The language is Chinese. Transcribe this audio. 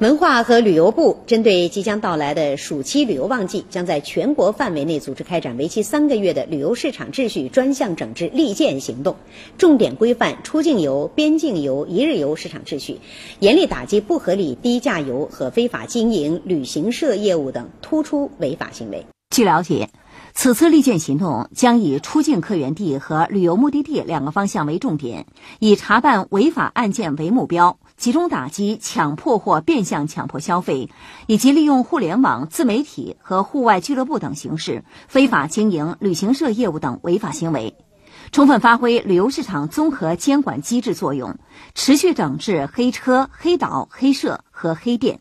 文化和旅游部针对即将到来的暑期旅游旺季，将在全国范围内组织开展为期三个月的旅游市场秩序专项整治利剑行动，重点规范出境游、边境游、一日游市场秩序，严厉打击不合理低价游和非法经营旅行社业务等突出违法行为。据了解。此次利剑行动将以出境客源地和旅游目的地两个方向为重点，以查办违法案件为目标，集中打击强迫或变相强迫消费，以及利用互联网、自媒体和户外俱乐部等形式非法经营旅行社业务等违法行为，充分发挥旅游市场综合监管机制作用，持续整治黑车、黑导、黑社和黑店。